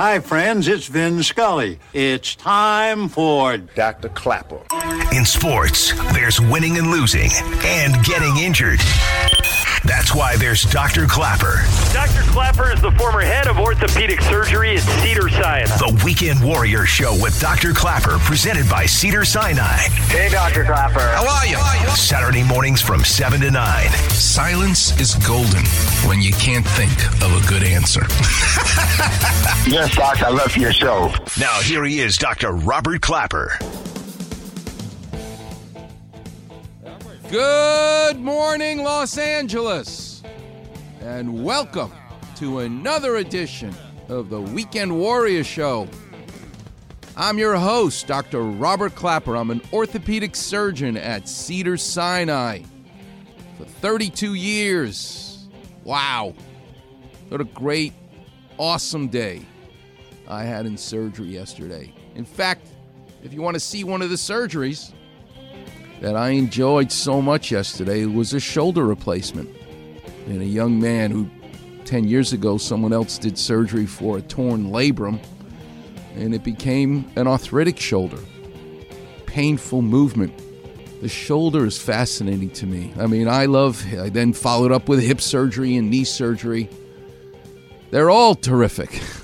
Hi, friends, it's Vin Scully. It's time for Dr. Klapper. In sports, there's winning and losing and getting injured. That's why there's Dr. Klapper. Dr. Klapper is the former head of orthopedic surgery at Cedars-Sinai. The Weekend Warrior Show with Dr. Klapper, presented by Cedars-Sinai. Hey, Dr. Klapper. How are you? Saturday mornings from 7 to 9. Silence is golden when you can't think of a good answer. yes, Doc, I love your show. Now, here he is, Dr. Robert Klapper. Good morning, Los Angeles, and welcome to another edition of the Weekend Warrior Show. I'm your host, Dr. Robert Klapper. I'm an orthopedic surgeon at Cedars-Sinai for 32 years. Wow. What a great, awesome day I had in surgery yesterday. In fact, if you want to see one of the surgeries, that I enjoyed so much yesterday it was a shoulder replacement. And a young man who 10 years ago someone else did surgery for a torn labrum and it became an arthritic shoulder. Painful movement. The shoulder is fascinating to me. I mean, I love, I then followed up with hip surgery and knee surgery. They're all terrific.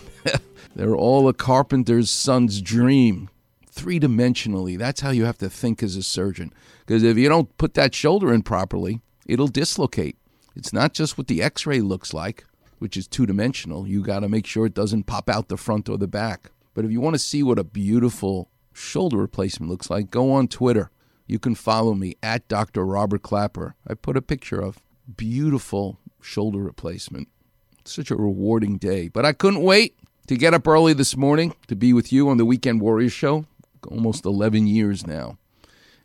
They're all a carpenter's son's dream three dimensionally. That's how you have to think as a surgeon. Because if you don't put that shoulder in properly, it'll dislocate. It's not just what the x ray looks like, which is two dimensional. You got to make sure it doesn't pop out the front or the back. But if you want to see what a beautiful shoulder replacement looks like, go on Twitter. You can follow me at Dr. Robert Klapper. I put a picture of beautiful shoulder replacement. such a rewarding day. But I couldn't wait to get up early this morning to be with you on the Weekend Warriors show almost 11 years now.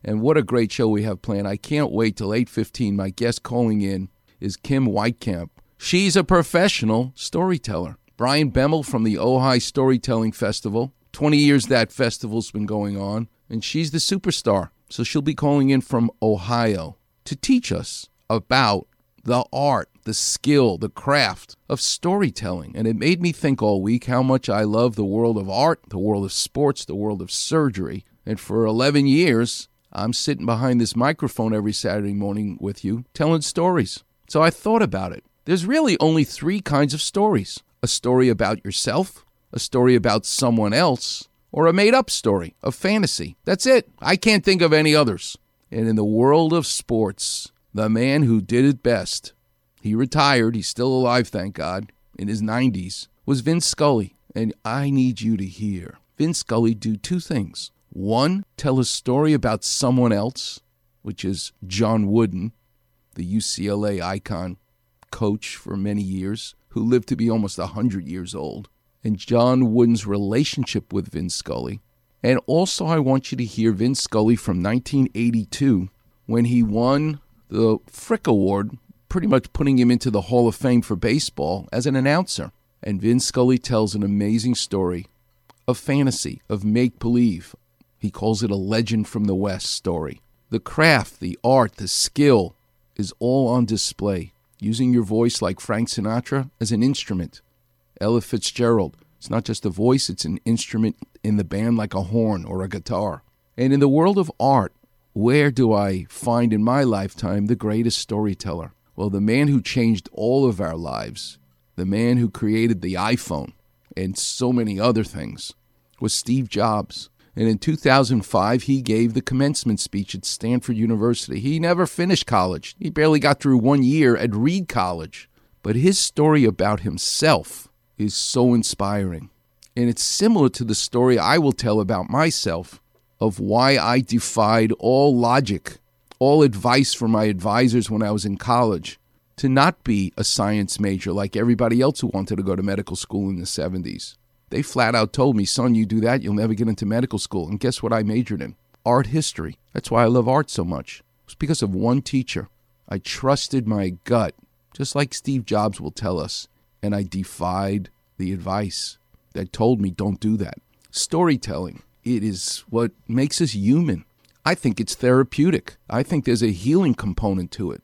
And what a great show we have planned. I can't wait till 8:15. My guest calling in is Kim Weitkamp. She's a professional storyteller. Brian Bemmel from the Ojai Storytelling Festival. 20 years that festival's been going on, and she's the superstar. So she'll be calling in from Ohio to teach us about the art, the skill, the craft of storytelling. And it made me think all week how much I love the world of art, the world of sports, the world of surgery. And for 11 years, I'm sitting behind this microphone every Saturday morning with you telling stories. So I thought about it. There's really only three kinds of stories a story about yourself, a story about someone else, or a made up story, a fantasy. That's it. I can't think of any others. And in the world of sports, the man who did it best, he retired, he's still alive, thank God, in his 90s, was Vin Scully. And I need you to hear Vin Scully do two things. One, tell a story about someone else, which is John Wooden, the UCLA icon coach for many years, who lived to be almost 100 years old, and John Wooden's relationship with Vin Scully. And also, I want you to hear Vin Scully from 1982 when he won the Frick Award, pretty much putting him into the Hall of Fame for baseball as an announcer. And Vin Scully tells an amazing story of fantasy, of make believe. He calls it a legend from the West story. The craft, the art, the skill is all on display, using your voice like Frank Sinatra as an instrument. Ella Fitzgerald, it's not just a voice, it's an instrument in the band like a horn or a guitar. And in the world of art, where do I find in my lifetime the greatest storyteller? Well, the man who changed all of our lives, the man who created the iPhone and so many other things, was Steve Jobs. And in 2005, he gave the commencement speech at Stanford University. He never finished college, he barely got through one year at Reed College. But his story about himself is so inspiring. And it's similar to the story I will tell about myself of why I defied all logic, all advice from my advisors when I was in college to not be a science major like everybody else who wanted to go to medical school in the 70s. They flat out told me, son, you do that, you'll never get into medical school. And guess what I majored in? Art history. That's why I love art so much. It's because of one teacher. I trusted my gut, just like Steve Jobs will tell us, and I defied the advice that told me don't do that. Storytelling, it is what makes us human. I think it's therapeutic. I think there's a healing component to it.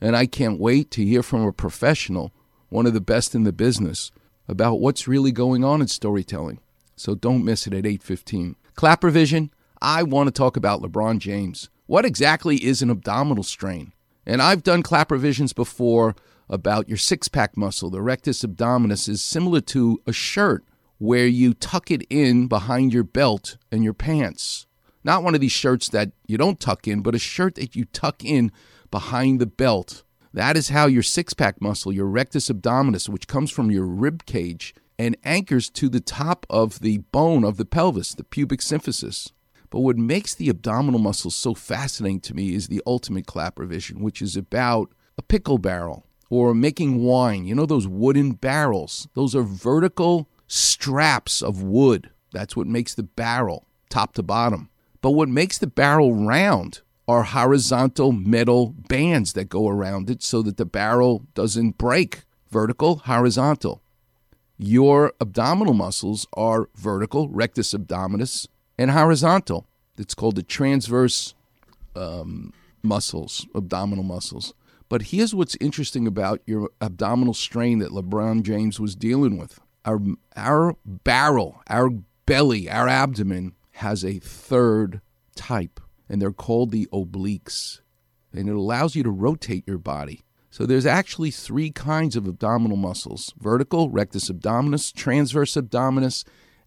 And I can't wait to hear from a professional, one of the best in the business, about what's really going on in storytelling. So don't miss it at 8:15. Klapper Vision, I want to talk about LeBron James. What exactly is an abdominal strain? And I've done Klapper Visions before about your six-pack muscle. The rectus abdominis is similar to a shirt where you tuck it in behind your belt and your pants. Not one of these shirts that you don't tuck in, but a shirt that you tuck in behind the belt. That is how your six pack muscle, your rectus abdominis, which comes from your rib cage and anchors to the top of the bone of the pelvis, the pubic symphysis. But what makes the abdominal muscles so fascinating to me is the ultimate klapper vision, which is about a pickle barrel or making wine. You know those wooden barrels? Those are vertical straps of wood. That's what makes the barrel top to bottom. But what makes the barrel round are horizontal metal bands that go around it so that the barrel doesn't break. Vertical, horizontal. Your abdominal muscles are vertical, rectus abdominis, and horizontal. It's called the transverse um, muscles, abdominal muscles. But here's what's interesting about your abdominal strain that LeBron James was dealing with. Our, our barrel, our belly, our abdomen has a third type, and they're called the obliques. And it allows you to rotate your body. So there's actually three kinds of abdominal muscles vertical, rectus abdominis, transverse abdominis,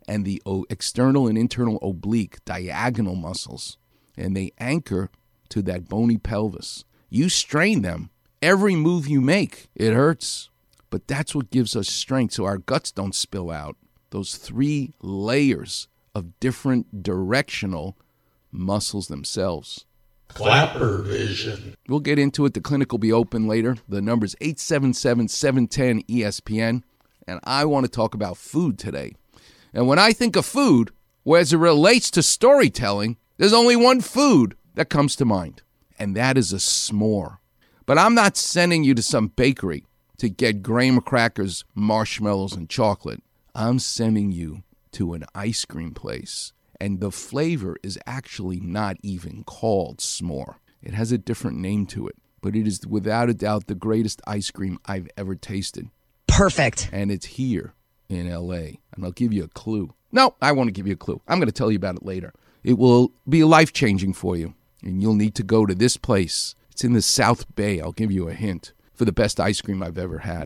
and the external and internal oblique, diagonal muscles. And they anchor to that bony pelvis. You strain them, every move you make, it hurts. But that's what gives us strength so our guts don't spill out. Those three layers of different directional muscles themselves. Klapper vision. We'll get into it. The clinic will be open later. The number is 877 710 ESPN. And I want to talk about food today. And when I think of food, well, as it relates to storytelling, there's only one food that comes to mind, and that is a s'more. But I'm not sending you to some bakery to get graham crackers, marshmallows, and chocolate. I'm sending you to an ice cream place, and the flavor is actually not even called s'more. It has a different name to it, but it is without a doubt the greatest ice cream I've ever tasted. Perfect. And it's here in LA. And I'll give you a clue. No, I won't give you a clue. I'm going to tell you about it later. It will be life changing for you, and you'll need to go to this place. It's in the South Bay. I'll give you a hint for the best ice cream I've ever had.